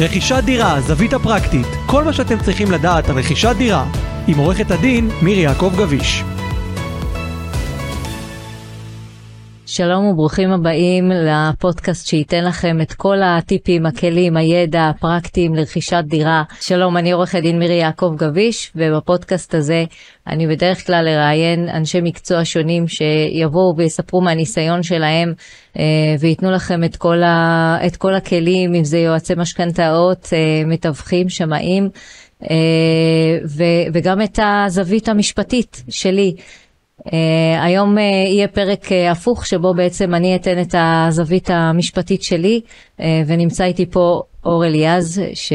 רכישת דירה, זווית הפרקטית, כל מה שאתם צריכים לדעת על רכישת דירה, עם עורכת הדין מירי יעקב גביש. שלום וברוכים הבאים לפודקאסט שייתן לכם את כל הטיפים, הכלים, הידע הפרקטיים לרכישת דירה. שלום, אני עורכת דין מירי יעקב גביש, ובפודקאסט הזה אני בדרך כלל אראיין אנשי מקצוע שונים שיבואו ויספרו מהניסיון שלהם אה, וייתנו לכם את כל, ה, את כל הכלים, אם זה יועצי משכנתאות, אה, מתווכים, שמאים, אה, וגם את הזווית המשפטית שלי. Uh, היום uh, יהיה פרק uh, הפוך שבו בעצם אני אתן את הזווית המשפטית שלי uh, ונמצא איתי פה אור אליעז ש...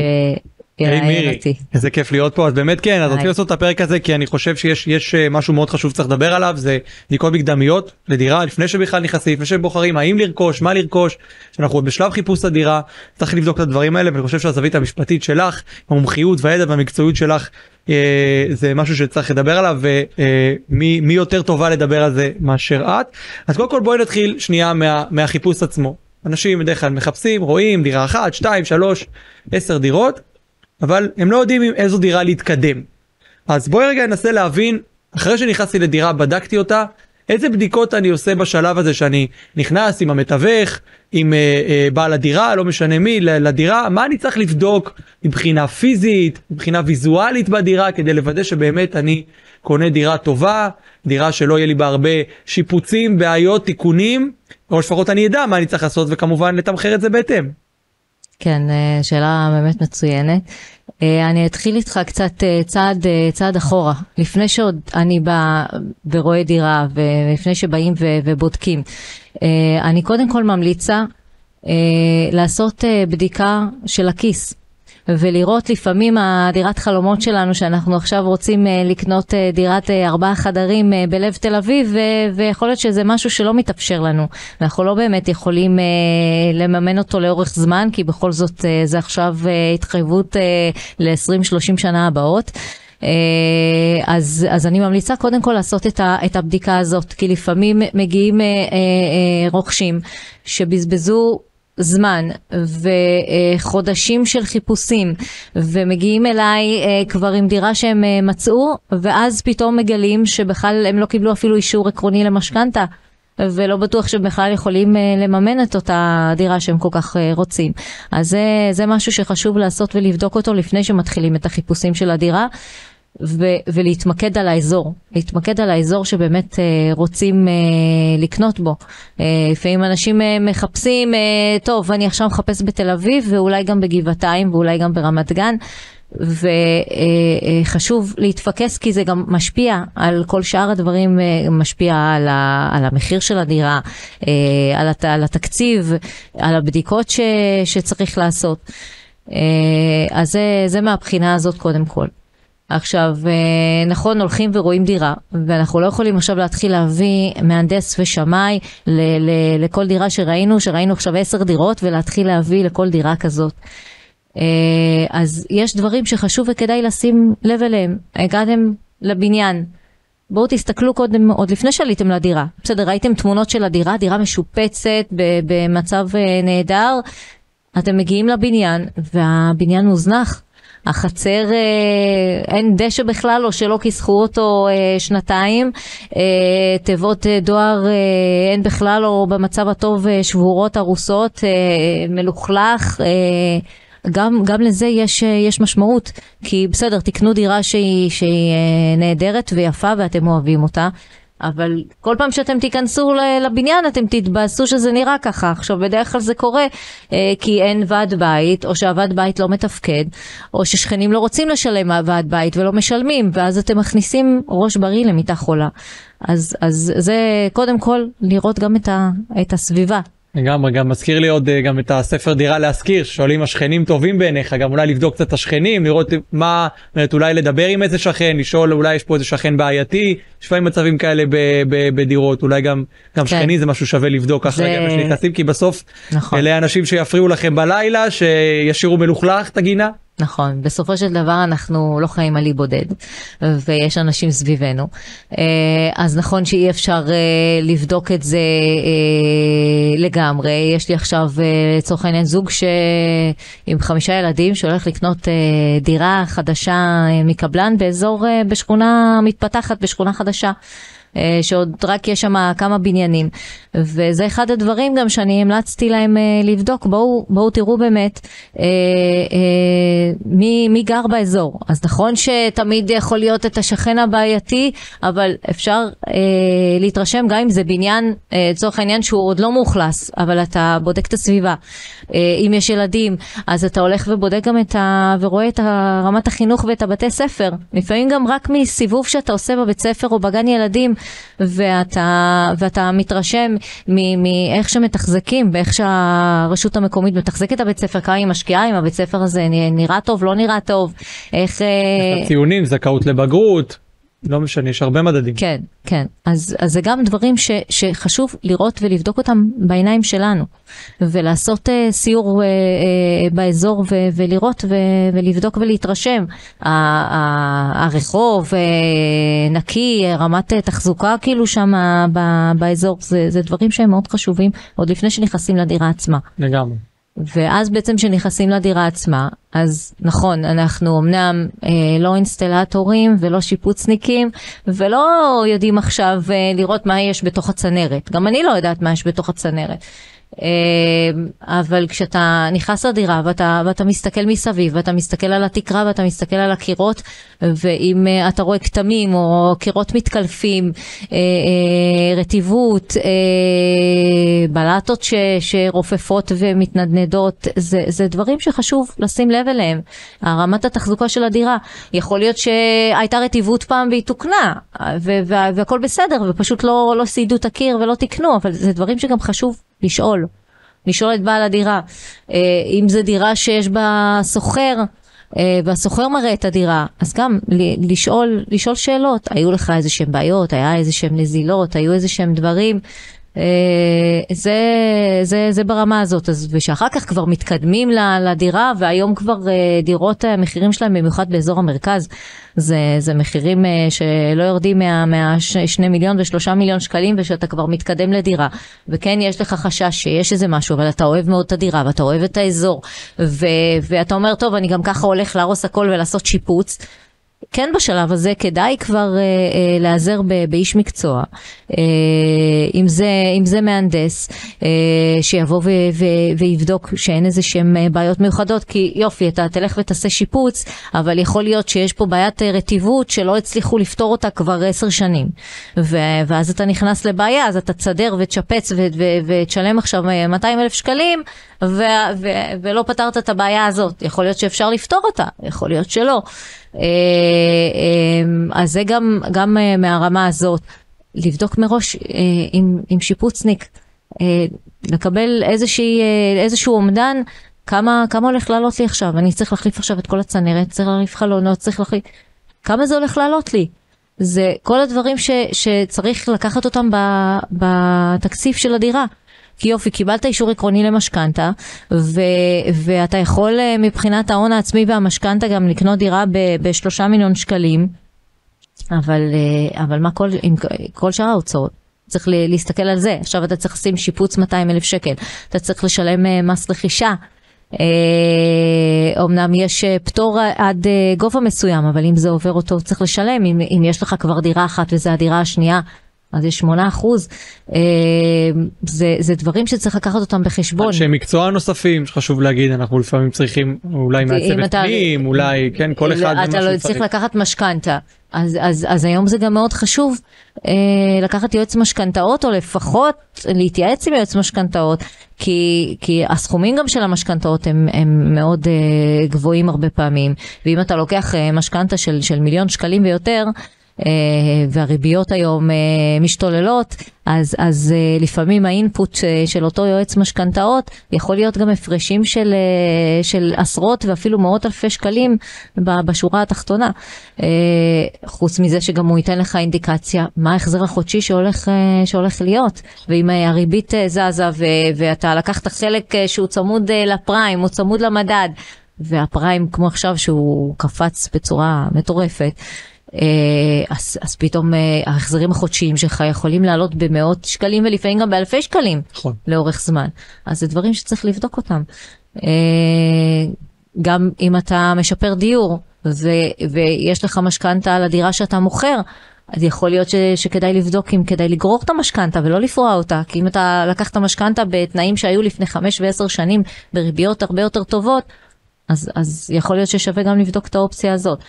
היי מירי, איזה כיף להיות פה. אז באמת כן אז רציתי לעשות את הפרק הזה כי אני חושב שיש יש משהו מאוד חשוב צריך לדבר עליו זה בדיקות מקדמיות לדירה לפני שבכלל נכנסים לפני שבוחרים האם לרכוש מה לרכוש. אנחנו עוד בשלב חיפוש הדירה. צריך לבדוק את הדברים האלה ואני חושב שהזווית המשפטית שלך המומחיות והידע והמקצועיות שלך אה, זה משהו שצריך לדבר עליו ומי אה, יותר טובה לדבר על זה מאשר את. אז קודם כל בואי נתחיל שנייה מה, מהחיפוש עצמו. אנשים בדרך כלל מחפשים רואים דירה אחת שתיים שלוש עשר דירות אבל הם לא יודעים עם איזו דירה להתקדם. אז בואי רגע ננסה להבין אחרי שנכנסתי לדירה בדקתי אותה איזה בדיקות אני עושה בשלב הזה שאני נכנס עם המתווך, עם אה, אה, בעל הדירה, לא משנה מי, לדירה, מה אני צריך לבדוק מבחינה פיזית, מבחינה ויזואלית בדירה, כדי לוודא שבאמת אני קונה דירה טובה, דירה שלא יהיה לי בה הרבה שיפוצים, בעיות, תיקונים, או לפחות אני אדע מה אני צריך לעשות וכמובן לתמחר את זה בהתאם. כן, אה, שאלה באמת מצוינת. אה, אני אתחיל איתך קצת אה, צעד, צעד אחורה, לפני שעוד אני באה ורואה דירה ולפני שבאים ובודקים. אני קודם כל ממליצה לעשות בדיקה של הכיס. ולראות לפעמים הדירת חלומות שלנו שאנחנו עכשיו רוצים uh, לקנות uh, דירת uh, ארבעה חדרים בלב תל אביב ויכול להיות שזה משהו שלא מתאפשר לנו ואנחנו לא באמת יכולים לממן אותו לאורך זמן כי בכל זאת זה עכשיו התחייבות uh, ל-20-30 שנה הבאות. אז, אז אני ממליצה קודם כל לעשות את, ה, את הבדיקה הזאת, כי לפעמים מגיעים אה, אה, אה, רוכשים שבזבזו זמן וחודשים של חיפושים ומגיעים אליי אה, כבר עם דירה שהם אה, מצאו ואז פתאום מגלים שבכלל הם לא קיבלו אפילו אישור עקרוני למשכנתה ולא בטוח שהם בכלל יכולים אה, לממן את אותה דירה שהם כל כך רוצים. אז זה, זה משהו שחשוב לעשות ולבדוק אותו לפני שמתחילים את החיפושים של הדירה. ו- ולהתמקד על האזור, להתמקד על האזור שבאמת אה, רוצים אה, לקנות בו. אה, לפעמים אנשים אה, מחפשים, אה, טוב, אני עכשיו מחפש בתל אביב ואולי גם בגבעתיים ואולי גם ברמת גן. וחשוב אה, אה, להתפקס כי זה גם משפיע על כל שאר הדברים, אה, משפיע על, ה, על המחיר של הדירה, אה, על, הת, על התקציב, על הבדיקות ש, שצריך לעשות. אה, אז זה, זה מהבחינה הזאת קודם כל. עכשיו, אה, נכון, הולכים ורואים דירה, ואנחנו לא יכולים עכשיו להתחיל להביא מהנדס ושמאי ל- ל- לכל דירה שראינו, שראינו עכשיו עשר דירות, ולהתחיל להביא לכל דירה כזאת. אה, אז יש דברים שחשוב וכדאי לשים לב אליהם. הגעתם לבניין, בואו תסתכלו קודם, עוד לפני שעליתם לדירה. בסדר, ראיתם תמונות של הדירה, דירה משופצת, במצב אה, נהדר. אתם מגיעים לבניין, והבניין מוזנח. החצר אה, אין דשא בכלל או שלא כיסחו אותו אה, שנתיים, אה, תיבות אה, דואר אה, אין בכלל או במצב הטוב אה, שבורות הרוסות, אה, מלוכלך. אה, גם, גם לזה יש, אה, יש משמעות, כי בסדר, תקנו דירה שהיא, שהיא אה, נהדרת ויפה ואתם אוהבים אותה, אבל כל פעם שאתם תיכנסו לבניין אתם תתבאסו שזה נראה ככה. עכשיו בדרך כלל זה קורה אה, כי אין ועד בית, או שהוועד בית לא מתפקד, או ששכנים לא רוצים לשלם ועד בית ולא משלמים, ואז אתם מכניסים ראש בריא למיטה חולה. אז, אז זה קודם כל לראות גם את, ה, את הסביבה. לגמרי גם מזכיר לי עוד אה, גם את הספר דירה להשכיר שואלים השכנים טובים בעיניך גם אולי לבדוק קצת את השכנים לראות מה באמת אולי לדבר עם איזה שכן לשאול אולי יש פה איזה שכן בעייתי יש לפעמים מצבים כאלה ב, ב, בדירות אולי גם גם כן. שכני זה משהו שווה לבדוק ככה זה... שנכנסים כי בסוף נכון. אלה אנשים שיפריעו לכם בלילה שישאירו מלוכלך את הגינה. נכון, בסופו של דבר אנחנו לא חיים על אי בודד, ויש אנשים סביבנו. אה, אז נכון שאי אפשר אה, לבדוק את זה אה, לגמרי. יש לי עכשיו, לצורך העניין, זוג ש... עם חמישה ילדים שהולך לקנות דירה חדשה מקבלן באזור, בשכונה מתפתחת, בשכונה חדשה. אה, שעוד רק יש שם כמה בניינים. וזה אחד הדברים גם שאני המלצתי להם אה, לבדוק, בואו, בואו תראו באמת אה, מי, מי גר באזור. אז נכון שתמיד יכול להיות את השכן הבעייתי, אבל אפשר להתרשם גם אם זה בניין, לצורך העניין שהוא עוד לא מאוכלס, אבל אתה בודק את הסביבה. אם יש ילדים, אז אתה הולך ובודק גם את ה... ורואה את רמת החינוך ואת הבתי ספר. לפעמים גם רק מסיבוב שאתה עושה בבית ספר או בגן ילדים, ואתה, ואתה מתרשם מאיך שמתחזקים, באיך שהרשות המקומית מתחזקת את הבית ספר, כמה היא משקיעה, אם הבית ספר הזה נראה טוב, לא נראה טוב, איך... אה, ציונים, זכאות לבגרות. לא משנה, יש הרבה מדדים. כן, כן. אז, אז זה גם דברים ש, שחשוב לראות ולבדוק אותם בעיניים שלנו. ולעשות uh, סיור uh, uh, באזור ו, ולראות ו, ולבדוק ולהתרשם. ה, ה, הרחוב uh, נקי, רמת uh, תחזוקה כאילו שם באזור, זה, זה דברים שהם מאוד חשובים עוד לפני שנכנסים לדירה עצמה. לגמרי. ואז בעצם כשנכנסים לדירה עצמה, אז נכון, אנחנו אמנם אה, לא אינסטלטורים ולא שיפוצניקים, ולא יודעים עכשיו אה, לראות מה יש בתוך הצנרת. גם אני לא יודעת מה יש בתוך הצנרת. אה, אבל כשאתה נכנס לדירה ואתה, ואתה מסתכל מסביב ואתה מסתכל על התקרה ואתה מסתכל על הקירות ואם אה, אתה רואה כתמים או קירות מתקלפים, אה, רטיבות, בלטות ש, שרופפות ומתנדנדות, זה, זה דברים שחשוב לשים לב אליהם. רמת התחזוקה של הדירה, יכול להיות שהייתה רטיבות פעם והיא תוקנה והכל בסדר ופשוט לא, לא סיידו את הקיר ולא תיקנו, אבל זה דברים שגם חשוב לשאול, לשאול את בעל הדירה. אה, אם זו דירה שיש בה סוחר, אה, והסוחר מראה את הדירה, אז גם לשאול, לשאול שאלות, היו לך איזה שהם בעיות, היה איזה שהם נזילות, היו איזה שהם דברים זה, זה, זה ברמה הזאת, אז, ושאחר כך כבר מתקדמים לדירה, והיום כבר אה, דירות המחירים אה, שלהם, במיוחד באזור המרכז, זה, זה מחירים שלא יורדים מה, מה 2 מיליון ו-3 מיליון שקלים, ושאתה כבר מתקדם לדירה. וכן, יש לך חשש שיש איזה משהו, אבל אתה אוהב מאוד את הדירה, ואתה אוהב את האזור, ו, ואתה אומר, טוב, אני גם ככה הולך להרוס הכל ולעשות שיפוץ. כן בשלב הזה כדאי כבר אה, אה, להיעזר באיש מקצוע, אה, אם, זה, אם זה מהנדס, אה, שיבוא ו, ו, ויבדוק שאין איזה שהם אה, בעיות מיוחדות, כי יופי, אתה תלך ותעשה שיפוץ, אבל יכול להיות שיש פה בעיית אה, רטיבות שלא הצליחו לפתור אותה כבר עשר שנים. ו, ואז אתה נכנס לבעיה, אז אתה תסדר ותשפץ ותשלם עכשיו 200 אה, אלף שקלים, ו, ו, ולא פתרת את הבעיה הזאת. יכול להיות שאפשר לפתור אותה, יכול להיות שלא. אה, אה, אז זה גם, גם אה, מהרמה הזאת, לבדוק מראש עם, עם שיפוצניק, לקבל איזושהי, איזשהו אומדן, כמה, כמה הולך לעלות לי עכשיו, אני צריך להחליף עכשיו את כל הצנרת, צריך להחליף חלונות, צריך להחליף, כמה זה הולך לעלות לי? זה כל הדברים ש, שצריך לקחת אותם בתקציב של הדירה. כי יופי, קיבלת אישור עקרוני למשכנתה, ואתה יכול אה, מבחינת ההון העצמי והמשכנתה גם לקנות דירה בשלושה מיליון שקלים, אבל, אה, אבל מה כל, עם כל שאר ההוצאות? צריך להסתכל על זה. עכשיו אתה צריך לשים שיפוץ 200 אלף שקל, אתה צריך לשלם אה, מס רכישה. אומנם יש פטור עד גובה מסוים, אבל אם זה עובר אותו צריך לשלם. אם, אם יש לך כבר דירה אחת וזו הדירה השנייה, אז יש 8 אחוז, אה, זה, זה דברים שצריך לקחת אותם בחשבון. אנשי מקצוע נוספים שחשוב להגיד, אנחנו לפעמים צריכים אולי מעצבת פנים, אולי, כן, כל אחד אתה לא צריך לקחת משכנתה, אז, אז, אז היום זה גם מאוד חשוב אה, לקחת יועץ משכנתאות, או לפחות להתייעץ עם יועץ משכנתאות, כי, כי הסכומים גם של המשכנתאות הם, הם מאוד אה, גבוהים הרבה פעמים, ואם אתה לוקח אה, משכנתה של, של מיליון שקלים ויותר, והריביות היום אה, משתוללות, אז, אז אה, לפעמים האינפוט של אותו יועץ משכנתאות יכול להיות גם הפרשים של, של עשרות ואפילו מאות אלפי שקלים בשורה התחתונה. חוץ מזה שגם הוא ייתן לך אינדיקציה מה ההחזר החודשי שהולך, שהולך להיות, ואם הריבית זזה ואתה לקחת חלק שהוא צמוד לפריים או צמוד למדד, והפריים כמו עכשיו שהוא קפץ בצורה מטורפת, אז, אז פתאום ההחזרים החודשיים שלך יכולים לעלות במאות שקלים ולפעמים גם באלפי שקלים נכון. לאורך זמן. אז זה דברים שצריך לבדוק אותם. גם אם אתה משפר דיור ו, ויש לך משכנתה על הדירה שאתה מוכר, אז יכול להיות ש, שכדאי לבדוק אם כדאי לגרור את המשכנתה ולא לפרוע אותה, כי אם אתה לקחת משכנתה בתנאים שהיו לפני חמש ועשר שנים בריביות הרבה יותר טובות, אז, אז יכול להיות ששווה גם לבדוק את האופציה הזאת.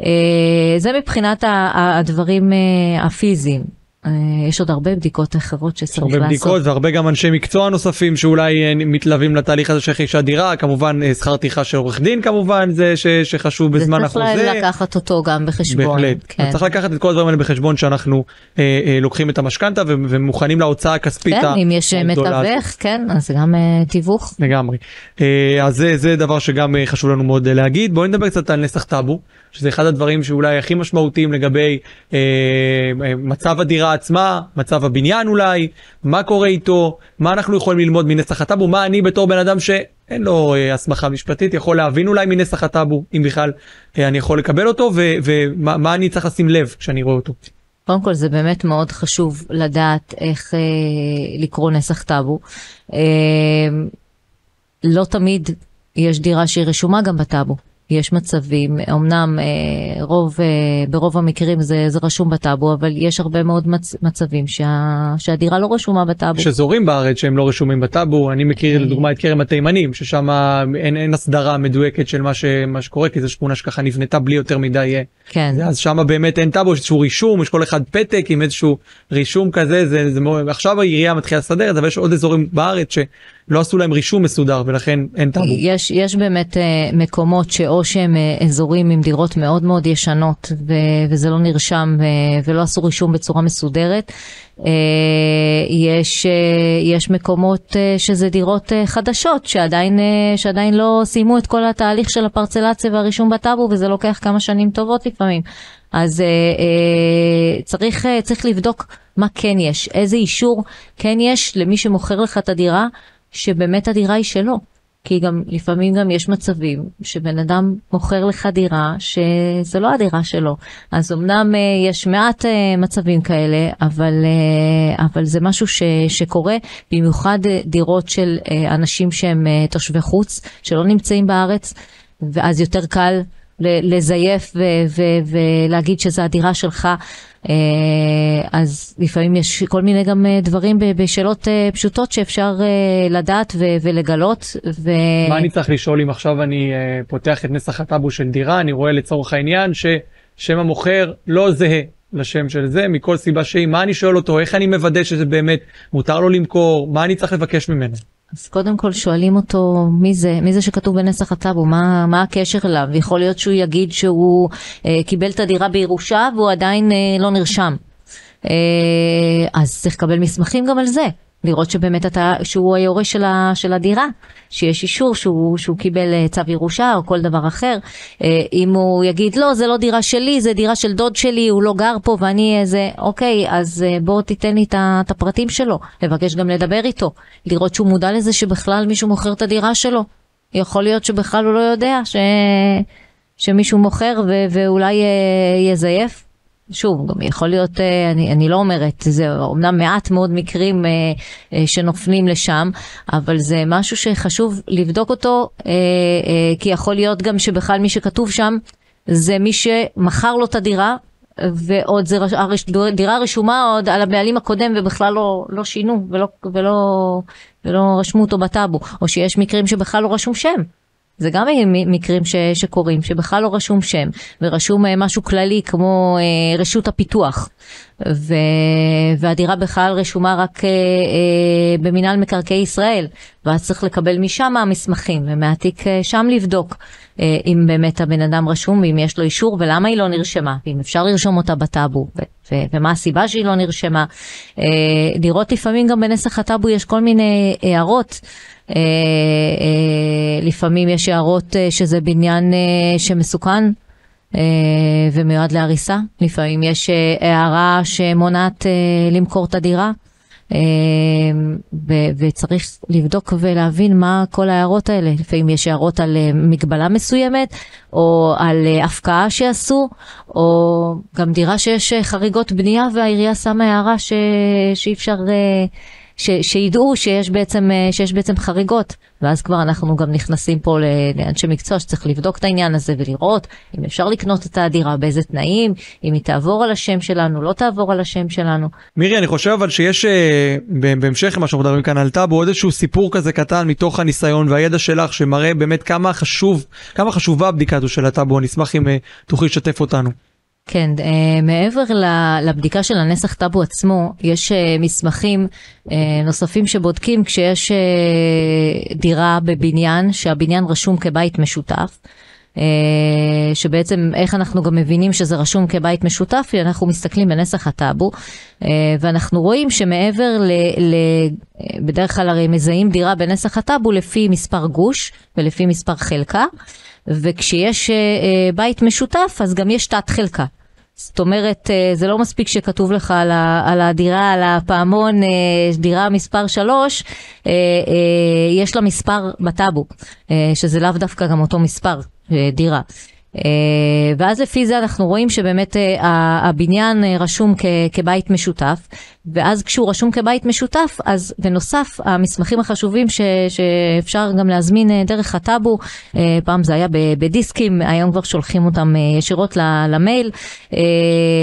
אה, זה מבחינת הדברים אה, הפיזיים. אה, יש עוד הרבה בדיקות אחרות שצריך לעשות. הרבה בדיקות והרבה גם אנשי מקצוע נוספים שאולי אה, מתלווים לתהליך הזה של רכישת דירה כמובן אה, שכר טרחה של עורך דין כמובן זה ש, שחשוב בזמן החוזה. זה צריך לקחת אותו גם בחשבון. בהחלט. כן. צריך לקחת את כל הדברים האלה בחשבון שאנחנו אה, אה, לוקחים את המשכנתה ומוכנים להוצאה הכספית. כן אם יש מתווך כן אז גם אה, תיווך. לגמרי. אה, אז זה, זה דבר שגם אה, חשוב לנו מאוד להגיד בואי נדבר קצת על נסח טאבו שזה אחד הדברים שאולי הכי משמעותיים לגבי אה, אה מצב הדירה עצמה, מצב הבניין אולי, מה קורה איתו, מה אנחנו יכולים ללמוד מנסח הטאבו, מה אני בתור בן אדם שאין לו אה, הסמכה משפטית יכול להבין אולי מנסח הטאבו, אם בכלל אה, אני יכול לקבל אותו, ומה אני צריך לשים לב כשאני רואה אותו. קודם כל זה באמת מאוד חשוב לדעת איך אה, לקרוא נסח טאבו. אה, לא תמיד יש דירה שהיא רשומה גם בטאבו. יש מצבים, אמנם אה, רוב, אה, ברוב המקרים זה, זה רשום בטאבו, אבל יש הרבה מאוד מצ, מצבים שה, שהדירה לא רשומה בטאבו. יש אזורים בארץ שהם לא רשומים בטאבו, אני מכיר לדוגמה את כרם התימנים, ששם אין, אין הסדרה מדויקת של מה, ש, מה שקורה, כי זו שכונה שככה נבנתה בלי יותר מדי, אה, כן. אז שם באמת אין טאבו, יש איזשהו רישום, יש כל אחד פתק עם איזשהו רישום כזה, זה, זה, זה, עכשיו העירייה מתחילה לסדר את זה, אבל יש עוד אזורים בארץ ש... לא עשו להם רישום מסודר ולכן אין טאבו. יש, יש באמת uh, מקומות שאו שהם uh, אזורים עם דירות מאוד מאוד ישנות ו- וזה לא נרשם uh, ולא עשו רישום בצורה מסודרת. Uh, יש, uh, יש מקומות uh, שזה דירות uh, חדשות שעדיין, uh, שעדיין לא סיימו את כל התהליך של הפרצלציה והרישום בטאבו וזה לוקח כמה שנים טובות לפעמים. אז uh, uh, צריך, uh, צריך לבדוק מה כן יש, איזה אישור כן יש למי שמוכר לך את הדירה שבאמת הדירה היא שלו. כי גם לפעמים גם יש מצבים שבן אדם מוכר לך דירה שזה לא הדירה שלו. אז אמנם אה, יש מעט אה, מצבים כאלה, אבל, אה, אבל זה משהו ש, שקורה, במיוחד דירות של אנשים שהם תושבי חוץ, שלא נמצאים בארץ, ואז יותר קל לזייף ולהגיד שזה הדירה שלך. אה, אז לפעמים יש כל מיני גם אה, דברים בשאלות אה, פשוטות שאפשר לדעת ולגלות. ו... מה אני צריך לשאול אם עכשיו אני פותח את נסח הטאבו של דירה, אני רואה לצורך העניין ששם המוכר לא זהה לשם של זה, מכל סיבה שהיא, מה אני שואל אותו, איך אני מוודא שזה באמת מותר לו למכור, מה אני צריך לבקש ממנו? אז קודם כל שואלים אותו מי זה, מי זה שכתוב בנסח הטאבו, מה, מה הקשר אליו? יכול להיות שהוא יגיד שהוא אה, קיבל את הדירה בירושה והוא עדיין אה, לא נרשם. אה, אז צריך לקבל מסמכים גם על זה. לראות שבאמת אתה, שהוא היורש של, ה, של הדירה, שיש אישור שהוא, שהוא קיבל אה, צו ירושה או כל דבר אחר. אה, אם הוא יגיד לא, זה לא דירה שלי, זה דירה של דוד שלי, הוא לא גר פה ואני איזה, אוקיי, אז אה, בוא תיתן לי את הפרטים שלו, לבקש גם לדבר איתו, לראות שהוא מודע לזה שבכלל מישהו מוכר את הדירה שלו. יכול להיות שבכלל הוא לא יודע ש... שמישהו מוכר ו... ואולי יזייף. שוב, גם יכול להיות, אה, אני, אני לא אומרת, זה אומנם מעט מאוד מקרים אה, אה, שנופלים לשם, אבל זה משהו שחשוב לבדוק אותו, אה, אה, כי יכול להיות גם שבכלל מי שכתוב שם זה מי שמכר לו את הדירה, ועוד זה הרש, דירה רשומה עוד על הבעלים הקודם ובכלל לא, לא שינו ולא, ולא, ולא רשמו אותו בטאבו, או שיש מקרים שבכלל לא רשום שם. זה גם מקרים ש, שקורים, שבכלל לא רשום שם, ורשום אה, משהו כללי כמו אה, רשות הפיתוח, ו, והדירה בכלל רשומה רק אה, אה, במינהל מקרקעי ישראל, ואז צריך לקבל משם המסמכים, ומהתיק אה, שם לבדוק. אה, אם באמת הבן אדם רשום, ואם יש לו אישור, ולמה היא לא נרשמה, ואם אפשר לרשום אותה בטאבו, ומה הסיבה שהיא לא נרשמה. אה, לראות לפעמים גם בנסח הטאבו יש כל מיני הערות. אה, אה, לפעמים יש הערות אה, שזה בניין שמסוכן ומיועד להריסה, לפעמים יש הערה שמונעת למכור את הדירה. וצריך לבדוק ולהבין מה כל ההערות האלה. לפעמים יש הערות על מגבלה מסוימת, או על הפקעה שעשו, או גם דירה שיש חריגות בנייה והעירייה שמה הערה ש... שאי אפשר... ש, שידעו שיש בעצם, אה, שיש בעצם חריגות, ואז כבר אנחנו גם נכנסים פה לאנשי מקצוע שצריך לבדוק את העניין הזה ולראות אם אפשר לקנות את הדירה, באיזה תנאים, אם היא תעבור על השם שלנו, לא תעבור על השם שלנו. מירי, אני חושב אבל שיש, אה, בהמשך למה שאנחנו מדברים כאן על טאבו, איזשהו סיפור כזה קטן מתוך הניסיון והידע שלך, שמראה באמת כמה חשוב, כמה חשובה הבדיקה הזו של הטאבו, אני אשמח אם אה, תוכלי לשתף אותנו. כן, uh, מעבר לבדיקה של הנסח טאבו עצמו, יש uh, מסמכים uh, נוספים שבודקים כשיש uh, דירה בבניין, שהבניין רשום כבית משותף. שבעצם איך אנחנו גם מבינים שזה רשום כבית משותף, אנחנו מסתכלים בנסח הטאבו ואנחנו רואים שמעבר ל... ל בדרך כלל הרי מזהים דירה בנסח הטאבו לפי מספר גוש ולפי מספר חלקה. וכשיש בית משותף אז גם יש תת חלקה. זאת אומרת, אה, זה לא מספיק שכתוב לך על, ה, על הדירה, על הפעמון, אה, דירה מספר 3, אה, יש לה מספר בטאבו, שזה לאו דווקא גם אותו מספר דירה. אה, ואז לפי זה אנחנו רואים שבאמת אה, הבניין אה, רשום כבית משותף, ואז כשהוא רשום כבית משותף, אז בנוסף המסמכים החשובים ש, שאפשר גם להזמין דרך הטאבו, פעם זה היה בדיסקים, היום כבר שולחים אותם ישירות למייל,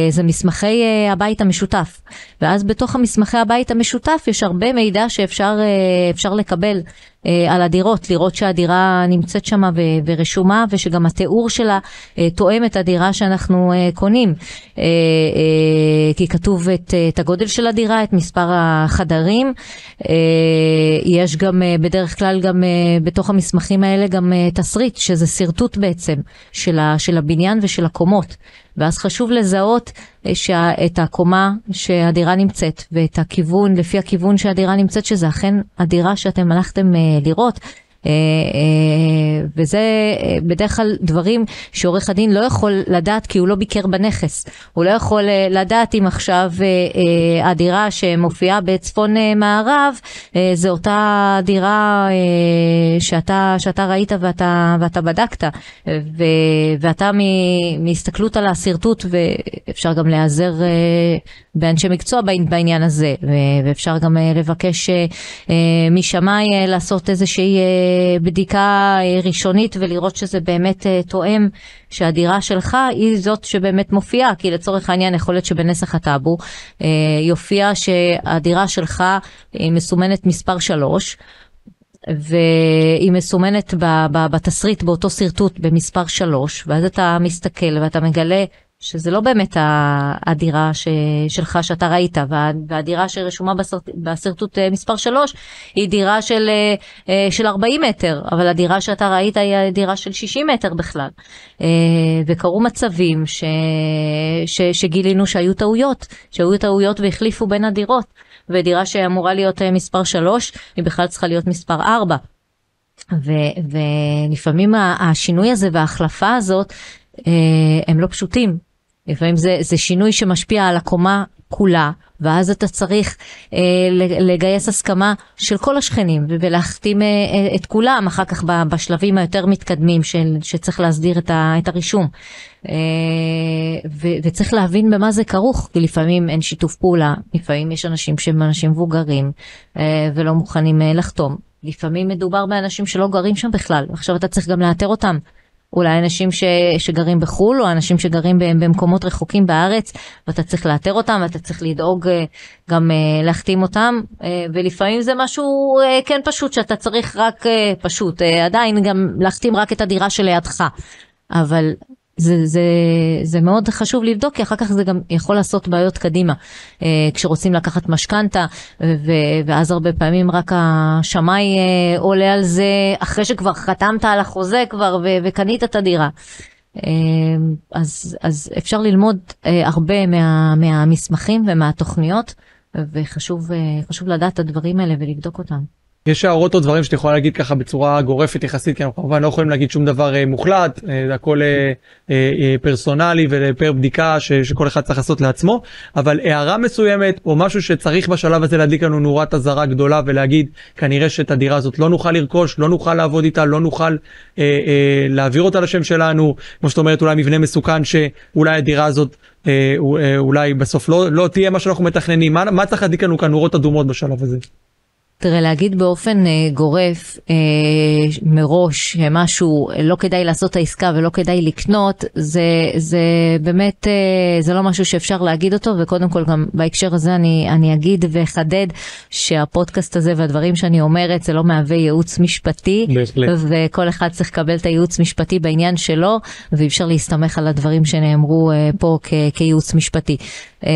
זה מסמכי הבית המשותף. ואז בתוך המסמכי הבית המשותף יש הרבה מידע שאפשר לקבל על הדירות, לראות שהדירה נמצאת שם ורשומה ושגם התיאור שלה אה, תואם את הדירה שאנחנו אה, קונים. אה, אה, כי כתוב את, אה, את הגודל של הדירה, את מספר החדרים. אה, יש גם אה, בדרך כלל גם אה, בתוך המסמכים האלה גם אה, תסריט, שזה שרטוט בעצם של, ה, של הבניין ושל הקומות. ואז חשוב לזהות אה, את הקומה שהדירה נמצאת ואת הכיוון, לפי הכיוון שהדירה נמצאת, שזה אכן הדירה שאתם הלכתם אה, לראות. אה, אה, וזה אה, בדרך כלל דברים שעורך הדין לא יכול לדעת כי הוא לא ביקר בנכס. הוא לא יכול לדעת אם עכשיו הדירה שמופיעה בצפון מערב זה אותה דירה שאתה, שאתה ראית ואתה, ואתה בדקת. ו, ואתה מהסתכלות על השרטוט ואפשר גם להיעזר באנשי מקצוע בעניין הזה ואפשר גם לבקש משמאי לעשות איזושהי בדיקה אה, ראשונית ולראות שזה באמת אה, תואם שהדירה שלך היא זאת שבאמת מופיעה, כי לצורך העניין יכול להיות שבנסח הטאבו אה, יופיע שהדירה שלך מסומנת מספר 3. והיא מסומנת בתסריט באותו שרטוט במספר 3 ואז אתה מסתכל ואתה מגלה שזה לא באמת הדירה ש, שלך שאתה ראית, וה, והדירה שרשומה בשרטוט אה, מספר 3 היא דירה של, אה, אה, של 40 מטר, אבל הדירה שאתה ראית היא דירה של 60 מטר בכלל. וקרו מצבים ש, ש, שגילינו שהיו טעויות, שהיו טעויות והחליפו בין הדירות, ודירה שאמורה להיות מספר 3 היא בכלל צריכה להיות מספר 4. ו, ולפעמים השינוי הזה וההחלפה הזאת הם לא פשוטים, לפעמים זה, זה שינוי שמשפיע על הקומה כולה, ואז אתה צריך אה, לגייס הסכמה של כל השכנים ולהחתים אה, אה, את כולם אחר כך בשלבים היותר מתקדמים של, שצריך להסדיר את, ה, את הרישום. אה, ו, וצריך להבין במה זה כרוך, כי לפעמים אין שיתוף פעולה, לפעמים יש אנשים שהם אנשים מבוגרים אה, ולא מוכנים אה, לחתום. לפעמים מדובר באנשים שלא גרים שם בכלל, עכשיו אתה צריך גם לאתר אותם. אולי אנשים ש, שגרים בחו"ל או אנשים שגרים במקומות רחוקים בארץ ואתה צריך לאתר אותם ואתה צריך לדאוג אה, גם אה, להחתים אותם אה, ולפעמים זה משהו כן פשוט שאתה צריך רק פשוט עדיין גם להחתים רק את הדירה שלידך. אבל זה, זה, זה מאוד חשוב לבדוק, כי אחר כך זה גם יכול לעשות בעיות קדימה. אה, כשרוצים לקחת משכנתה, ואז הרבה פעמים רק השמאי אה, עולה על זה אחרי שכבר חתמת על החוזה כבר וקנית את הדירה. אה, אז, אז אפשר ללמוד הרבה מה, מהמסמכים ומהתוכניות, וחשוב לדעת את הדברים האלה ולבדוק אותם. יש הערות או דברים שאתה יכול להגיד ככה בצורה גורפת יחסית כי אנחנו כמובן לא יכולים להגיד שום דבר אה, מוחלט אה, הכל אה, אה, אה, פרסונלי ופר בדיקה ש, שכל אחד צריך לעשות לעצמו. אבל הערה מסוימת או משהו שצריך בשלב הזה להדליק לנו נורת אזהרה גדולה ולהגיד כנראה שאת הדירה הזאת לא נוכל לרכוש לא נוכל לעבוד איתה לא נוכל אה, אה, להעביר אותה לשם שלנו. כמו שאת אומרת אולי מבנה מסוכן שאולי הדירה הזאת אה, אה, אולי בסוף לא, לא תהיה מה שאנחנו מתכננים. מה, מה צריך להדליק לנו כאן נורות אדומות בשלב הזה. תראה, להגיד באופן uh, גורף uh, מראש שמשהו לא כדאי לעשות את העסקה ולא כדאי לקנות, זה, זה באמת, uh, זה לא משהו שאפשר להגיד אותו, וקודם כל גם בהקשר הזה אני, אני אגיד ואחדד שהפודקאסט הזה והדברים שאני אומרת זה לא מהווה ייעוץ משפטי, בהחלט. וכל אחד צריך לקבל את הייעוץ משפטי בעניין שלו, ואי אפשר להסתמך על הדברים שנאמרו uh, פה כ- כייעוץ משפטי. Uh, uh,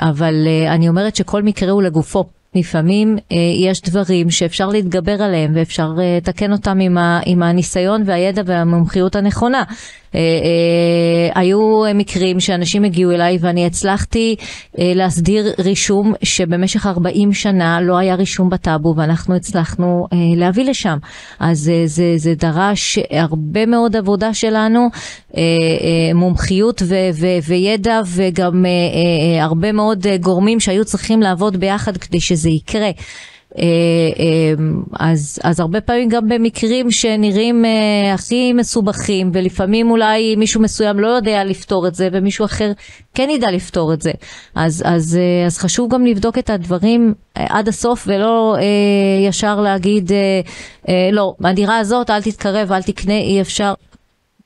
אבל uh, אני אומרת שכל מקרה הוא לגופו. לפעמים אה, יש דברים שאפשר להתגבר עליהם ואפשר אה, לתקן אותם עם, ה, עם הניסיון והידע והמומחיות הנכונה. אה, אה, היו מקרים שאנשים הגיעו אליי ואני הצלחתי אה, להסדיר רישום שבמשך 40 שנה לא היה רישום בטאבו ואנחנו הצלחנו אה, להביא לשם. אז אה, זה, זה דרש הרבה מאוד עבודה שלנו, אה, אה, מומחיות ו, ו, וידע וגם אה, אה, הרבה מאוד אה, גורמים שהיו צריכים לעבוד ביחד כדי שזה יקרה. אה, אה, אז, אז הרבה פעמים גם במקרים שנראים אה, הכי מסובכים ולפעמים אולי מישהו מסוים לא יודע לפתור את זה ומישהו אחר כן ידע לפתור את זה. אז, אז, אז חשוב גם לבדוק את הדברים עד הסוף ולא אה, ישר להגיד אה, אה, לא, הדירה הזאת אל תתקרב, אל תקנה, אי אפשר.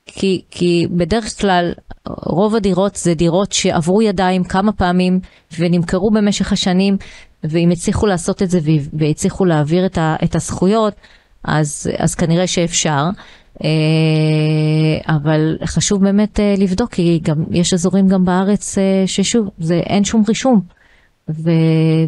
כי, כי בדרך כלל רוב הדירות זה דירות שעברו ידיים כמה פעמים ונמכרו במשך השנים ואם הצליחו לעשות את זה והצליחו להעביר את, ה, את הזכויות אז, אז כנראה שאפשר. אה, אבל חשוב באמת אה, לבדוק כי גם יש אזורים גם בארץ אה, ששוב זה אין שום רישום. ו...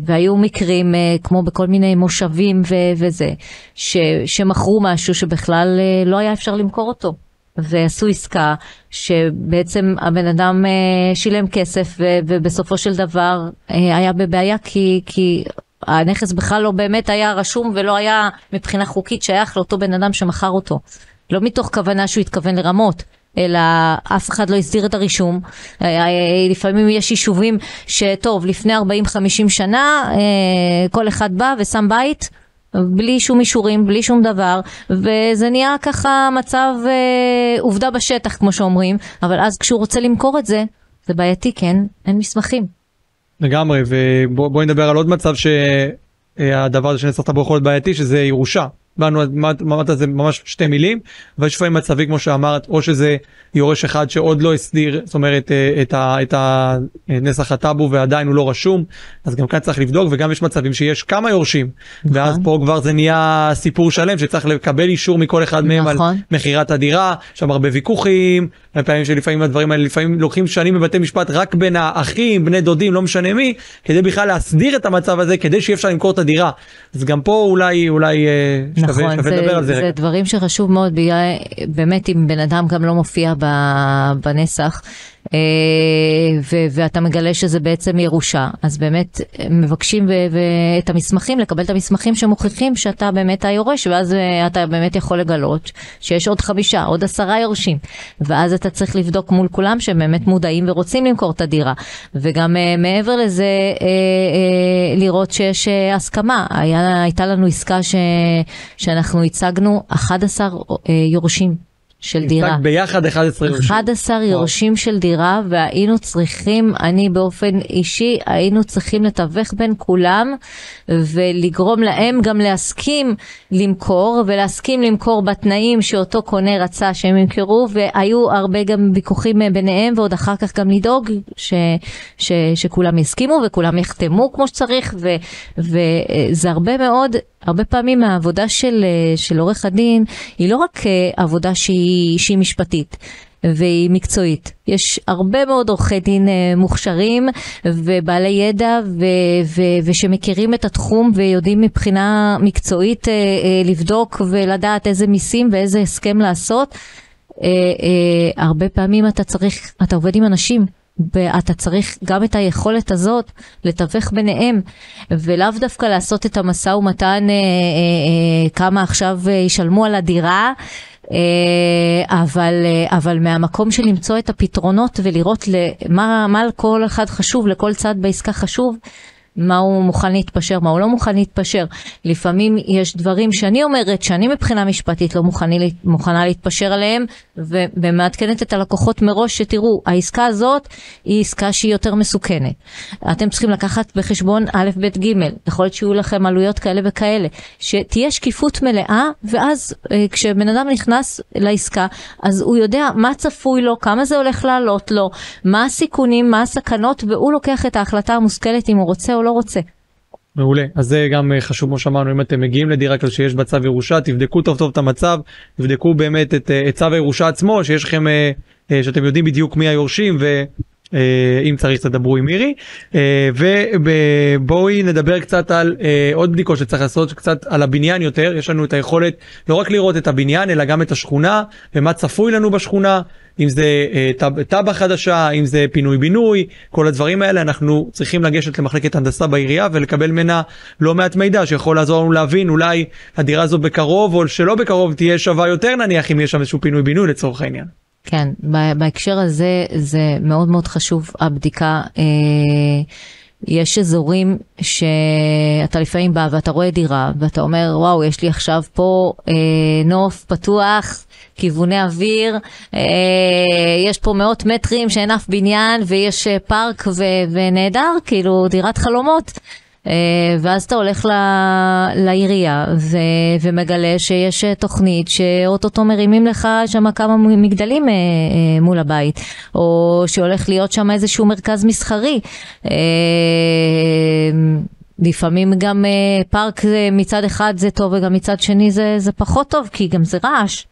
והיו מקרים כמו בכל מיני מושבים ו... וזה ש... שמכרו משהו שבכלל לא היה אפשר למכור אותו. ועשו עסקה שבעצם הבן אדם אה, שילם כסף ובסופו של דבר אה, היה בבעיה כי, כי הנכס בכלל לא באמת היה רשום ולא היה מבחינה חוקית שייך לאותו בן אדם שמכר אותו. לא מתוך כוונה שהוא התכוון לרמות. אלא אף אחד לא הסדיר את הרישום. אה, לפעמים יש יישובים שטוב, לפני 40-50 שנה כל אחד בא ושם בית בלי שום אישורים, בלי שום דבר, וזה נהיה ככה מצב אה, עובדה בשטח כמו שאומרים, אבל אז כשהוא רוצה למכור את זה, זה בעייתי, כן, אין מסמכים. לגמרי, ובואי נדבר על עוד מצב שהדבר הזה שנצטרת בו יכול להיות בעייתי, שזה ירושה. באנו, אמרת זה ממש שתי מילים, ויש לפעמים מצבים כמו שאמרת, או שזה יורש אחד שעוד לא הסדיר, זאת אומרת, אה, את, ה, את הנסח הטאבו ועדיין הוא לא רשום, אז גם כאן צריך לבדוק, וגם יש מצבים שיש כמה יורשים, נכון. ואז פה כבר זה נהיה סיפור שלם שצריך לקבל אישור מכל אחד מהם נכון. על מכירת הדירה, שם הרבה ויכוחים, פעמים שלפעמים הדברים האלה לפעמים לוקחים שנים בבתי משפט רק בין האחים, בני דודים, לא משנה מי, כדי בכלל להסדיר את המצב הזה, כדי שיהיה אפשר למכור את הדירה. אז גם פה אולי, אולי אה, נכון, שווה, לדבר על זה, זה רגע. זה דברים שחשוב מאוד, באמת אם בן אדם גם לא מופיע בנסח, ו- ואתה מגלה שזה בעצם ירושה, אז באמת מבקשים ו- ו- את המסמכים, לקבל את המסמכים שמוכיחים שאתה באמת היורש, ואז אה, אתה באמת יכול לגלות שיש עוד חמישה, עוד עשרה יורשים, ואז אתה צריך לבדוק מול כולם שהם באמת מודעים ורוצים למכור את הדירה, וגם מעבר לזה לראות שיש הסכמה, היה, הייתה לנו עסקה ש- שאנחנו הצגנו 11 uh, יורשים. של דירה. ביחד 11 יורשים. 11 יורשים של דירה והיינו צריכים, אני באופן אישי, היינו צריכים לתווך בין כולם ולגרום להם גם להסכים למכור ולהסכים למכור בתנאים שאותו קונה רצה שהם ימכרו והיו הרבה גם ויכוחים ביניהם ועוד אחר כך גם לדאוג ש, ש, שכולם יסכימו וכולם יחתמו כמו שצריך וזה הרבה מאוד הרבה פעמים העבודה של, של עורך הדין היא לא רק עבודה שהיא, שהיא משפטית. והיא מקצועית. יש הרבה מאוד עורכי דין uh, מוכשרים ובעלי ידע ו- ו- ושמכירים את התחום ויודעים מבחינה מקצועית לבדוק ולדעת איזה מיסים ואיזה הסכם לעשות. הרבה פעמים אתה צריך, אתה עובד עם אנשים ואתה צריך גם את היכולת הזאת לתווך ביניהם, ולאו דווקא לעשות את המשא ומתן אה, אה, אה, כמה עכשיו אה, ישלמו על הדירה. אה, אבל, אה, אבל מהמקום של למצוא את הפתרונות ולראות למה, מה לכל אחד חשוב, לכל צד בעסקה חשוב, מה הוא מוכן להתפשר, מה הוא לא מוכן להתפשר. לפעמים יש דברים שאני אומרת שאני מבחינה משפטית לא מוכני, מוכנה להתפשר עליהם ומעדכנת את הלקוחות מראש שתראו, העסקה הזאת היא עסקה שהיא יותר מסוכנת. אתם צריכים לקחת בחשבון א', ב', ג', יכול להיות שיהיו לכם עלויות כאלה וכאלה. שתהיה שקיפות מלאה ואז אה, כשבן אדם נכנס לעסקה אז הוא יודע מה צפוי לו, כמה זה הולך לעלות לו, מה הסיכונים, מה הסכנות והוא לוקח את ההחלטה המושכלת אם הוא רוצה או לא רוצה. מעולה אז זה גם אה, חשוב כמו שאמרנו אם אתם מגיעים לדירה כזו שיש בה צו ירושה תבדקו טוב טוב את המצב תבדקו באמת את, אה, את צו הירושה עצמו שיש לכם אה, שאתם יודעים בדיוק מי היורשים ואם צריך תדברו עם מירי. ובואי נדבר קצת על עוד בדיקות שצריך לעשות קצת על הבניין יותר. יש לנו את היכולת לא רק לראות את הבניין אלא גם את השכונה ומה צפוי לנו בשכונה אם זה אה, תב"ע חדשה, אם זה פינוי בינוי, כל הדברים האלה. אנחנו צריכים לגשת למחלקת הנדסה בעירייה ולקבל ממנה לא מעט מידע שיכול לעזור לנו להבין אולי הדירה הזו בקרוב או שלא בקרוב תהיה שווה יותר נניח אם יש שם איזשהו פינוי בינוי לצורך העניין. כן, בהקשר הזה זה מאוד מאוד חשוב הבדיקה. אה... יש אזורים שאתה לפעמים בא ואתה רואה דירה ואתה אומר וואו יש לי עכשיו פה אה, נוף פתוח כיווני אוויר, אה, יש פה מאות מטרים שאין אף בניין ויש אה, פארק ו- ונהדר, כאילו דירת חלומות. אה, ואז אתה הולך לעירייה ו- ומגלה שיש תוכנית שאו-טו-טו מרימים לך שם כמה מגדלים מול הבית, או שהולך להיות שם איזשהו מרכז מסחרי. לפעמים גם פארק מצד אחד זה טוב וגם מצד שני זה, זה פחות טוב כי גם זה רעש.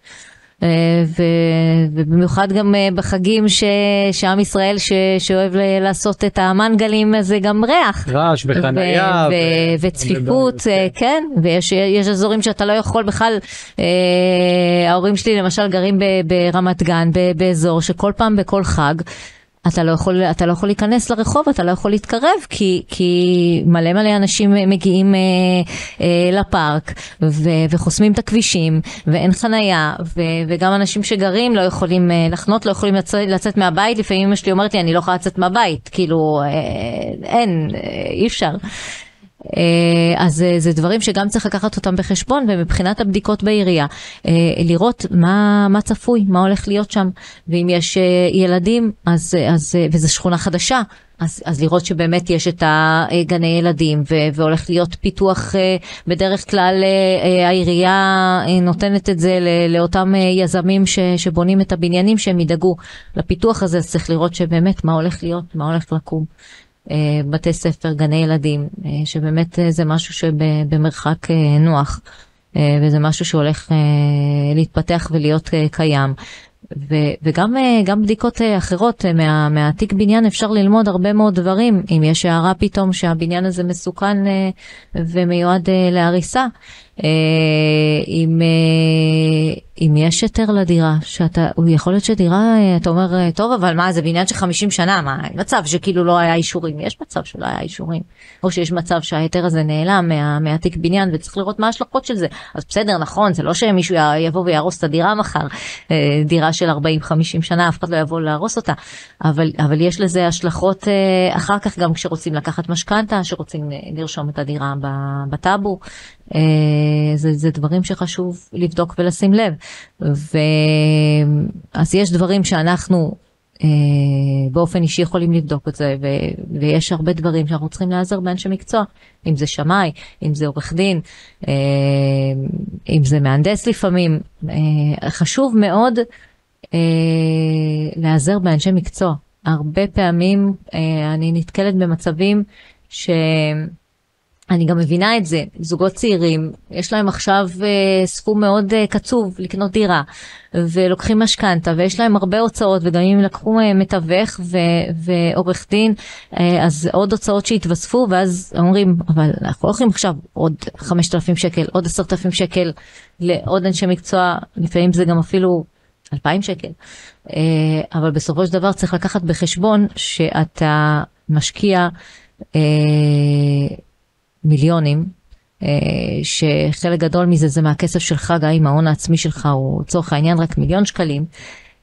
אה, ובמיוחד גם אה, בחגים ש... שעם ישראל ש... שאוהב לעשות את המנגלים זה גם ריח. רעש וחניה. ו... ו... וצפיפות, אה, כן, ויש אזורים שאתה לא יכול בכלל, ההורים שלי למשל גרים ברמת גן, באזור שכל פעם בכל חג. אתה לא יכול, אתה לא יכול להיכנס לרחוב, אתה לא יכול להתקרב, כי, כי מלא מלא אנשים מגיעים אה, אה, לפארק ו, וחוסמים את הכבישים, ואין חנייה, ו, וגם אנשים שגרים לא יכולים אה, לחנות, לא יכולים לצאת, לצאת מהבית, לפעמים אמא שלי אומרת לי, אני לא יכולה לצאת מהבית, כאילו, אה, אין, אה, אי אפשר. אה, אז אה, זה דברים שגם צריך לקחת אותם בחשבון ומבחינת הבדיקות בעירייה אה, לראות מה, מה צפוי מה הולך להיות שם ואם יש ילדים אז, אז וזו שכונה חדשה אז, אז לראות שבאמת יש את הגני ילדים ו, והולך להיות פיתוח בדרך כלל העירייה נותנת את זה לאותם יזמים ש, שבונים את הבניינים שהם ידאגו לפיתוח הזה אז צריך לראות שבאמת מה הולך להיות מה הולך לקום. אה, בתי ספר, גני ילדים, אה, שבאמת אה, זה משהו שבמרחק נוח, וזה משהו שהולך להתפתח ולהיות קיים. ו- וגם גם בדיקות אחרות מה, מהתיק בניין אפשר ללמוד הרבה מאוד דברים אם יש הערה פתאום שהבניין הזה מסוכן ומיועד להריסה אם אם יש היתר לדירה, שאתה, יכול להיות שדירה, אתה אומר, טוב, אבל מה, זה בניין של 50 שנה, מה, מצב שכאילו לא היה אישורים, יש מצב שלא היה אישורים, או שיש מצב שההיתר הזה נעלם מה, מהתיק בניין וצריך לראות מה ההשלכות של זה. אז בסדר, נכון, זה לא שמישהו יבוא ויהרוס את הדירה מחר, אה, דירה של 40-50 שנה, אף אחד לא יבוא להרוס אותה, אבל, אבל יש לזה השלכות אה, אחר כך גם כשרוצים לקחת משכנתה, שרוצים אה, לרשום את הדירה בטאבו, זה, זה דברים שחשוב לבדוק ולשים לב. ואז יש דברים שאנחנו אה, באופן אישי יכולים לבדוק את זה, ו... ויש הרבה דברים שאנחנו צריכים לעזר באנשי מקצוע, אם זה שמאי, אם זה עורך דין, אה, אם זה מהנדס לפעמים. אה, חשוב מאוד אה, להיעזר באנשי מקצוע. הרבה פעמים אה, אני נתקלת במצבים ש... אני גם מבינה את זה, זוגות צעירים, יש להם עכשיו אה, סכום מאוד אה, קצוב לקנות דירה, ולוקחים משכנתה, ויש להם הרבה הוצאות, וגם אם לקחו אה, מתווך ועורך דין, אה, אז עוד הוצאות שהתווספו, ואז אומרים, אבל אנחנו לא יכולים עכשיו עוד 5,000 שקל, עוד 10,000 שקל לעוד אנשי מקצוע, לפעמים זה גם אפילו 2,000 שקל. אבל בסופו של דבר צריך לקחת בחשבון שאתה משקיע מיליונים שחלק גדול מזה זה מהכסף שלך, גם אם ההון העצמי שלך הוא לצורך העניין רק מיליון שקלים.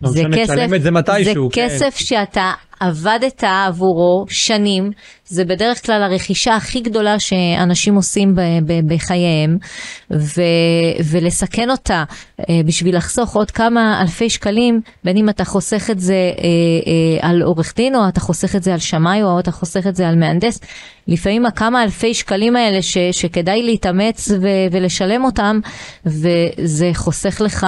לא זה כסף, זה, מתישהו, זה כן. כסף שאתה עבדת עבורו שנים, זה בדרך כלל הרכישה הכי גדולה שאנשים עושים ב- ב- בחייהם, ו- ולסכן אותה אה, בשביל לחסוך עוד כמה אלפי שקלים, בין אם אתה חוסך את זה אה, אה, על עורך דין, או אתה חוסך את זה על שמאי, או אתה חוסך את זה על מהנדס, לפעמים הכמה אלפי שקלים האלה ש- שכדאי להתאמץ ו- ולשלם אותם, וזה חוסך לך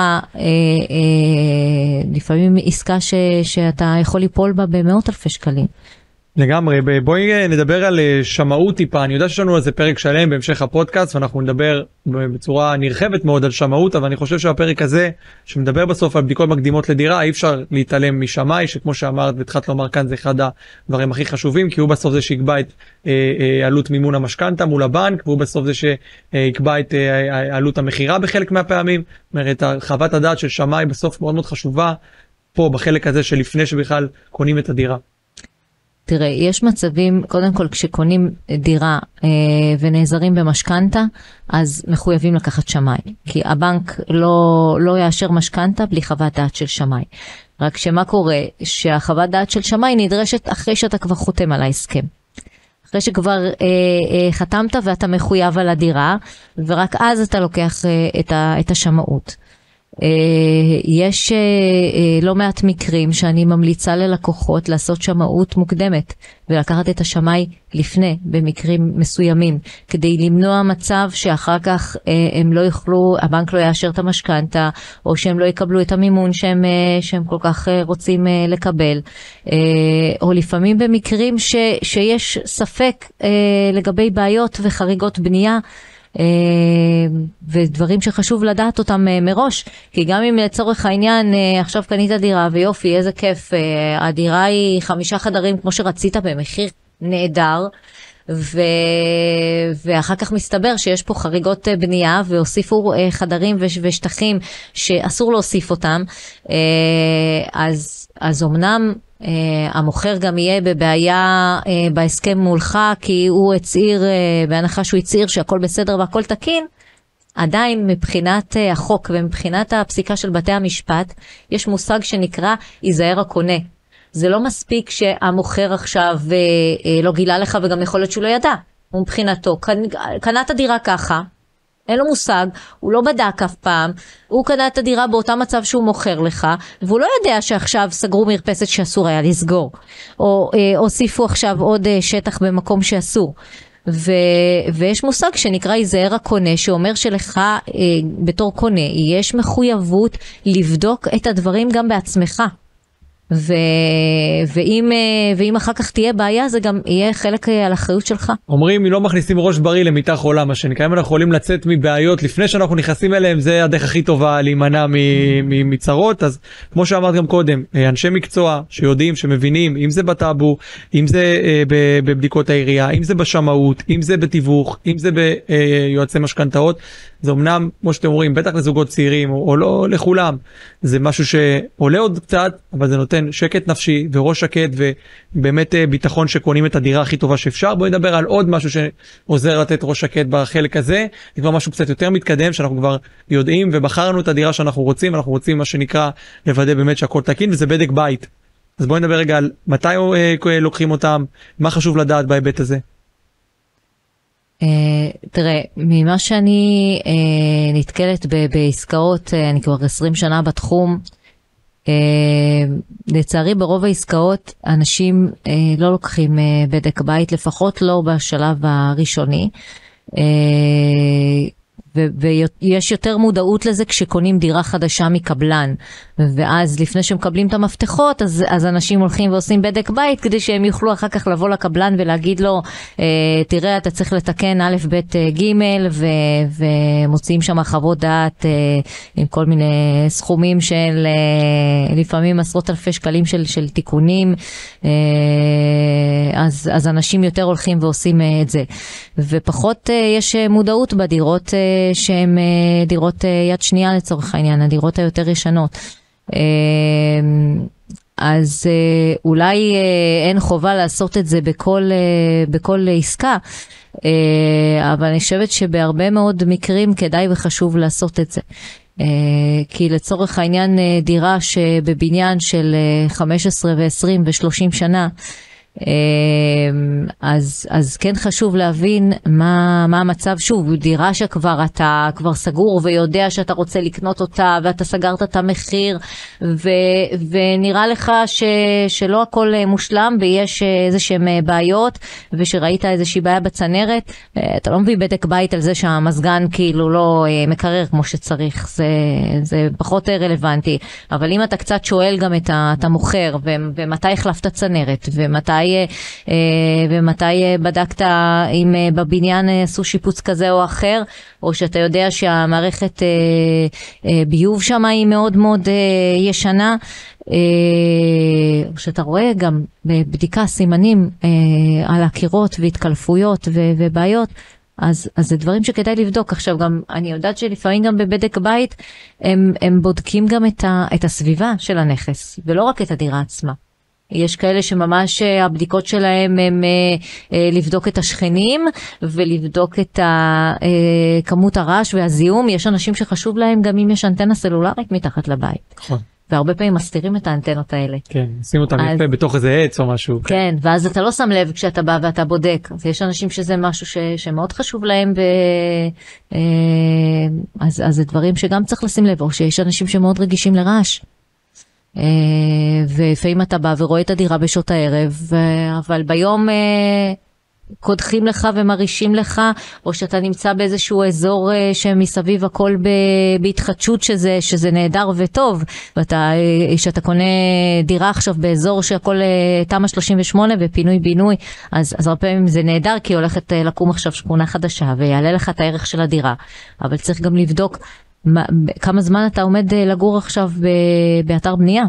לפעמים עסקה ש- שאתה יכול ליפול בה במאות. מאות אלפי שקלים. לגמרי בואי אה, נדבר על אה, שמאות טיפה אני יודע שיש לנו על זה פרק שלם בהמשך הפודקאסט ואנחנו נדבר בצורה נרחבת מאוד על שמאות אבל אני חושב שהפרק הזה שמדבר בסוף על בדיקות מקדימות לדירה אי אפשר להתעלם משמאי שכמו שאמרת והתחלת לומר כאן זה אחד הדברים הכי חשובים כי הוא בסוף זה שיקבע את אה, אה, עלות מימון המשכנתה מול הבנק והוא בסוף זה שיקבע את אה, עלות המכירה בחלק מהפעמים. זאת אומרת חוות הדעת של שמאי בסוף מאוד מאוד חשובה פה בחלק הזה שלפני שבכלל קונים את הדירה? תראה, יש מצבים, קודם כל כשקונים דירה אה, ונעזרים במשכנתה, אז מחויבים לקחת שמאי. כי הבנק לא, לא יאשר משכנתה בלי חוות דעת של שמאי. רק שמה קורה? שהחוות דעת של שמאי נדרשת אחרי שאתה כבר חותם על ההסכם. אחרי שכבר אה, אה, חתמת ואתה מחויב על הדירה, ורק אז אתה לוקח אה, את, ה, את השמאות. אה, יש אה, אה, לא מעט מקרים שאני ממליצה ללקוחות לעשות שמאות מוקדמת ולקחת את השמאי לפני במקרים מסוימים כדי למנוע מצב שאחר כך הם לא יוכלו, הבנק לא יאשר את המשכנתה או שהם לא יקבלו את המימון שהם, שהם כל כך רוצים לקבל. או לפעמים במקרים ש, שיש ספק לגבי בעיות וחריגות בנייה ודברים שחשוב לדעת אותם אה, מראש, כי גם אם לצורך העניין אה, עכשיו קנית דירה ויופי איזה כיף, הדירה היא חמישה חדרים כמו שרצית במחיר נהדר. ו... ואחר כך מסתבר שיש פה חריגות בנייה והוסיפו חדרים ושטחים שאסור להוסיף אותם, אז, אז אמנם Uh, המוכר גם יהיה בבעיה uh, בהסכם מולך כי הוא הצהיר, uh, בהנחה שהוא הצהיר שהכל בסדר והכל תקין, עדיין מבחינת uh, החוק ומבחינת הפסיקה של בתי המשפט, יש מושג שנקרא ייזהר הקונה. זה לא מספיק שהמוכר עכשיו uh, uh, לא גילה לך וגם יכול להיות שהוא לא ידע. הוא מבחינתו קנה את הדירה ככה, אין לו מושג, הוא לא בדק אף פעם, הוא קנה את הדירה באותה מצב שהוא מוכר לך, והוא לא יודע שעכשיו סגרו מרפסת שאסור היה לסגור, או אה, הוסיפו עכשיו עוד אה, שטח במקום שאסור. ו, ויש מושג שנקרא היזהר הקונה, שאומר שלך אה, בתור קונה יש מחויבות לבדוק את הדברים גם בעצמך. ו... ואם, אה, ואם אחר כך תהיה בעיה זה גם יהיה חלק אה, על אחריות שלך. אומרים אם לא מכניסים ראש בריא למיטה חולה מה שנקרא אם אנחנו יכולים לצאת מבעיות לפני שאנחנו נכנסים אליהם זה הדרך הכי טובה להימנע מצרות אז כמו שאמרת גם קודם אה, אנשי מקצוע שיודעים שמבינים אם זה בטאבו אם זה בבדיקות העירייה אם זה בשמאות אם זה בתיווך אם זה ביועצי משכנתאות זה אמנם כמו שאתם אומרים בטח לזוגות צעירים או, או לא לכולם זה משהו שעולה עוד קצת אבל זה נותן שקט נפשי וראש שקט ובאמת אה, ביטחון שקונים את הדירה הכי טובה שאפשר בואי נדבר על עוד משהו שעוזר לתת ראש שקט בחלק הזה זה כבר משהו קצת יותר מתקדם שאנחנו כבר יודעים ובחרנו את הדירה שאנחנו רוצים אנחנו רוצים מה שנקרא לוודא באמת שהכל תקין וזה בדק בית. אז בואי נדבר רגע על מתי אה, לוקחים אותם מה חשוב לדעת בהיבט הזה. Uh, תראה, ממה שאני uh, נתקלת בעסקאות, uh, אני כבר 20 שנה בתחום, uh, לצערי ברוב העסקאות אנשים uh, לא לוקחים uh, בדק בית, לפחות לא בשלב הראשוני. Uh, ויש יותר מודעות לזה כשקונים דירה חדשה מקבלן. ואז לפני שמקבלים את המפתחות, אז, אז אנשים הולכים ועושים בדק בית כדי שהם יוכלו אחר כך לבוא לקבלן ולהגיד לו, אה, תראה, אתה צריך לתקן א', ב', אה, ג', ו, ומוציאים שם חוות דעת אה, עם כל מיני סכומים של לפעמים עשרות אלפי שקלים של, של תיקונים, אז, אז אנשים יותר הולכים ועושים את זה. ופחות יש מודעות בדירות שהן דירות יד שנייה לצורך העניין, הדירות היותר ישנות. אז אולי אין חובה לעשות את זה בכל, בכל עסקה, אבל אני חושבת שבהרבה מאוד מקרים כדאי וחשוב לעשות את זה. כי לצורך העניין דירה שבבניין של 15 ו-20 ו-30 שנה, אמ, אז, אז כן חשוב להבין מה, מה המצב, שוב, דירה שכבר אתה כבר סגור ויודע שאתה רוצה לקנות אותה ואתה סגרת את המחיר ו, ונראה לך ש, שלא הכל מושלם ויש איזה שהם בעיות ושראית איזושהי בעיה בצנרת, אתה לא מביא בדק בית על זה שהמזגן כאילו לא אה, מקרר כמו שצריך, זה, זה פחות רלוונטי, אבל אם אתה קצת שואל גם את המוכר ומתי החלפת צנרת ומתי אה, ומתי אה, בדקת אם אה, בבניין עשו שיפוץ כזה או אחר, או שאתה יודע שהמערכת ביוב שם היא מאוד מאוד ישנה. שאתה רואה גם בבדיקה סימנים על הקירות והתקלפויות ובעיות, אז, אז זה דברים שכדאי לבדוק. עכשיו גם, אני יודעת שלפעמים גם בבדק בית הם, הם בודקים גם את, ה, את הסביבה של הנכס, ולא רק את הדירה עצמה. יש כאלה שממש אה, הבדיקות שלהם הם אה, אה, לבדוק את השכנים ולבדוק את כמות הרעש והזיהום. יש אנשים שחשוב להם גם אם יש אנטנה סלולרית מתחת לבית. נכון. והרבה פעמים מסתירים את האנטנות האלה. כן, שים אותם אז... יפה בתוך איזה עץ או משהו. כן, ואז אתה לא שם לב כשאתה בא ואתה בודק. אז יש אנשים שזה משהו ש... שמאוד חשוב להם, ו... אז, אז זה דברים שגם צריך לשים לב, או שיש אנשים שמאוד רגישים לרעש. אה, ולפעמים אתה בא ורואה את הדירה בשעות הערב, אבל ביום אה, קודחים לך ומרעישים לך, או שאתה נמצא באיזשהו אזור אה, שמסביב הכל בהתחדשות שזה, שזה נהדר וטוב, ואתה, שאתה קונה דירה עכשיו באזור שהכל תמ"א 38 ופינוי בינוי, אז, אז הרבה פעמים זה נהדר כי הולכת לקום עכשיו שכונה חדשה ויעלה לך את הערך של הדירה, אבל צריך גם לבדוק מה, כמה זמן אתה עומד אה, לגור עכשיו ב, באתר בנייה.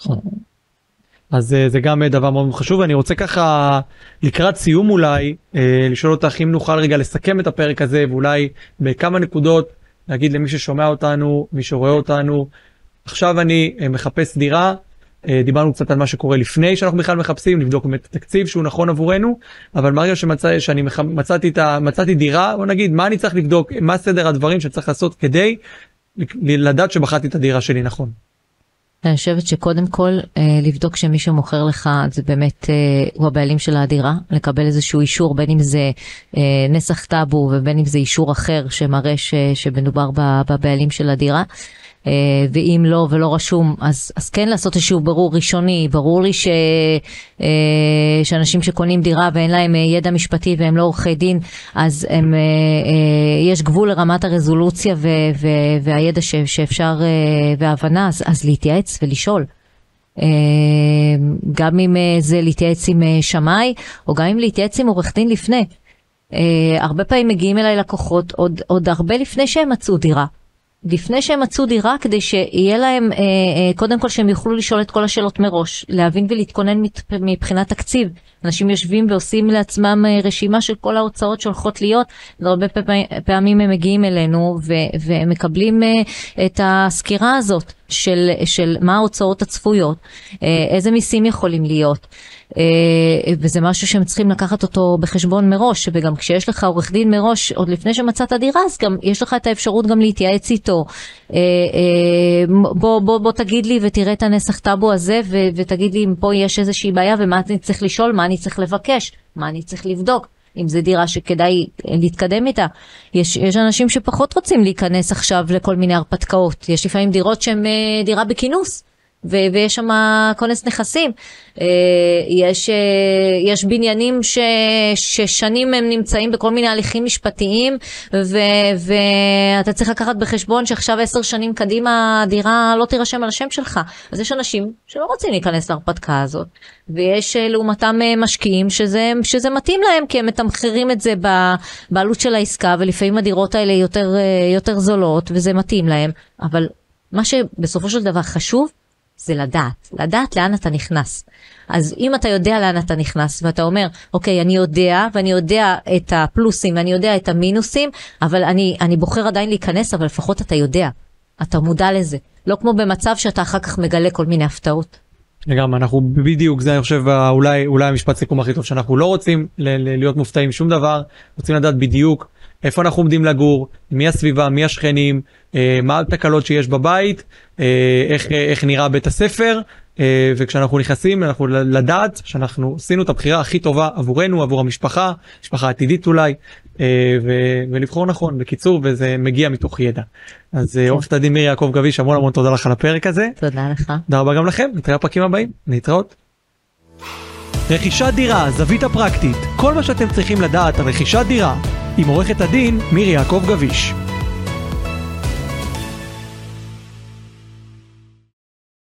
נכון. אז אה, זה גם אה, דבר מאוד חשוב אני רוצה ככה לקראת סיום אולי לשאול אותך אם נוכל רגע לסכם את הפרק הזה ואולי בכמה נקודות להגיד למי ששומע אותנו מי שרואה אותנו עכשיו אני מחפש דירה דיברנו קצת על מה שקורה לפני שאנחנו בכלל מחפשים לבדוק באמת תקציב שהוא נכון עבורנו אבל מרגע שמצא, שאני מח, מצאתי, את ה, מצאתי דירה בוא נגיד מה אני צריך לבדוק מה סדר הדברים שצריך לעשות כדי לדעת שבחרתי את הדירה שלי נכון. אני חושבת שקודם כל אה, לבדוק שמי שמוכר לך זה באמת אה, הוא הבעלים של הדירה, לקבל איזשהו אישור בין אם זה נסח טאבו ובין אם זה אישור אחר שמראה ש, שמדובר בבעלים של הדירה. אה, ואם לא ולא רשום, אז, אז כן לעשות איזשהו ברור ראשוני. ברור לי ש, אה, שאנשים שקונים דירה ואין להם אה, ידע משפטי והם לא עורכי דין, אז הם, יש גבול לרמת הרזולוציה ו, ו, והידע ש, שאפשר, וההבנה, אז, אז להתייעץ ולשאול. גם אם זה להתייעץ עם שמאי, או גם אם להתייעץ עם עורך דין לפני. הרבה פעמים מגיעים אליי לקוחות עוד, עוד הרבה לפני שהם מצאו דירה. לפני שהם מצאו דירה כדי שיהיה להם אה, אה, קודם כל שהם יוכלו לשאול את כל השאלות מראש להבין ולהתכונן מבחינת תקציב. אנשים יושבים ועושים לעצמם אה, רשימה של כל ההוצאות שהולכות להיות והרבה פעמים הם מגיעים אלינו ומקבלים אה, את הסקירה הזאת של, של מה ההוצאות הצפויות אה, איזה מיסים יכולים להיות אה, וזה משהו שהם צריכים לקחת אותו בחשבון מראש, וגם כשיש לך עורך דין מראש, עוד לפני שמצאת דירה, אז גם יש לך את האפשרות גם להתייעץ איתו. אה, בוא, בוא, בוא תגיד לי ותראה את הנסח טאבו הזה, ו, ותגיד לי אם פה יש איזושהי בעיה ומה אני צריך לשאול, מה אני צריך לבקש, מה אני צריך לבדוק. אם זו דירה שכדאי להתקדם איתה. יש, יש אנשים שפחות רוצים להיכנס עכשיו לכל מיני הרפתקאות. יש לפעמים דירות שהן דירה בכינוס. ויש שם כונס נכסים. אה, יש, אה, יש בניינים ש, ששנים הם נמצאים בכל מיני הליכים משפטיים, ו, ואתה צריך לקחת בחשבון שעכשיו עשר שנים קדימה הדירה לא תירשם על השם שלך. אז יש אנשים שלא רוצים להיכנס להרפתקה הזאת, ויש אה, לעומתם משקיעים שזה, שזה מתאים להם, כי הם מתמחרים את זה בעלות של העסקה, ולפעמים הדירות האלה יותר, יותר זולות, וזה מתאים להם, אבל מה שבסופו של דבר חשוב, זה לדעת, לדעת לאן אתה נכנס. אז אם אתה יודע לאן אתה נכנס ואתה אומר, אוקיי, אני יודע ואני יודע את הפלוסים ואני יודע את המינוסים, אבל אני, אני בוחר עדיין להיכנס, אבל לפחות אתה יודע. אתה מודע לזה. לא כמו במצב שאתה אחר כך מגלה כל מיני הפתעות. לגמרי אנחנו בדיוק זה אני חושב אולי אולי המשפט סיכום הכי טוב שאנחנו לא רוצים להיות מופתעים שום דבר רוצים לדעת בדיוק איפה אנחנו עומדים לגור מי הסביבה מי השכנים אה, מה התקלות שיש בבית אה, איך איך נראה בית הספר אה, וכשאנחנו נכנסים אנחנו לדעת שאנחנו עשינו את הבחירה הכי טובה עבורנו עבור המשפחה משפחה עתידית אולי אה, ולבחור נכון בקיצור וזה מגיע מתוך ידע. אז אה, כן. עורכת הדין מירי יעקב גביש המון המון תודה לך על הפרק הזה. תודה לך. תודה רבה גם לכם נתראה בפרקים הבאים להתראות. רכישת דירה זווית הפרקטית כל מה שאתם צריכים לדעת על רכישת דירה עם עורכת הדין מירי יעקב גביש.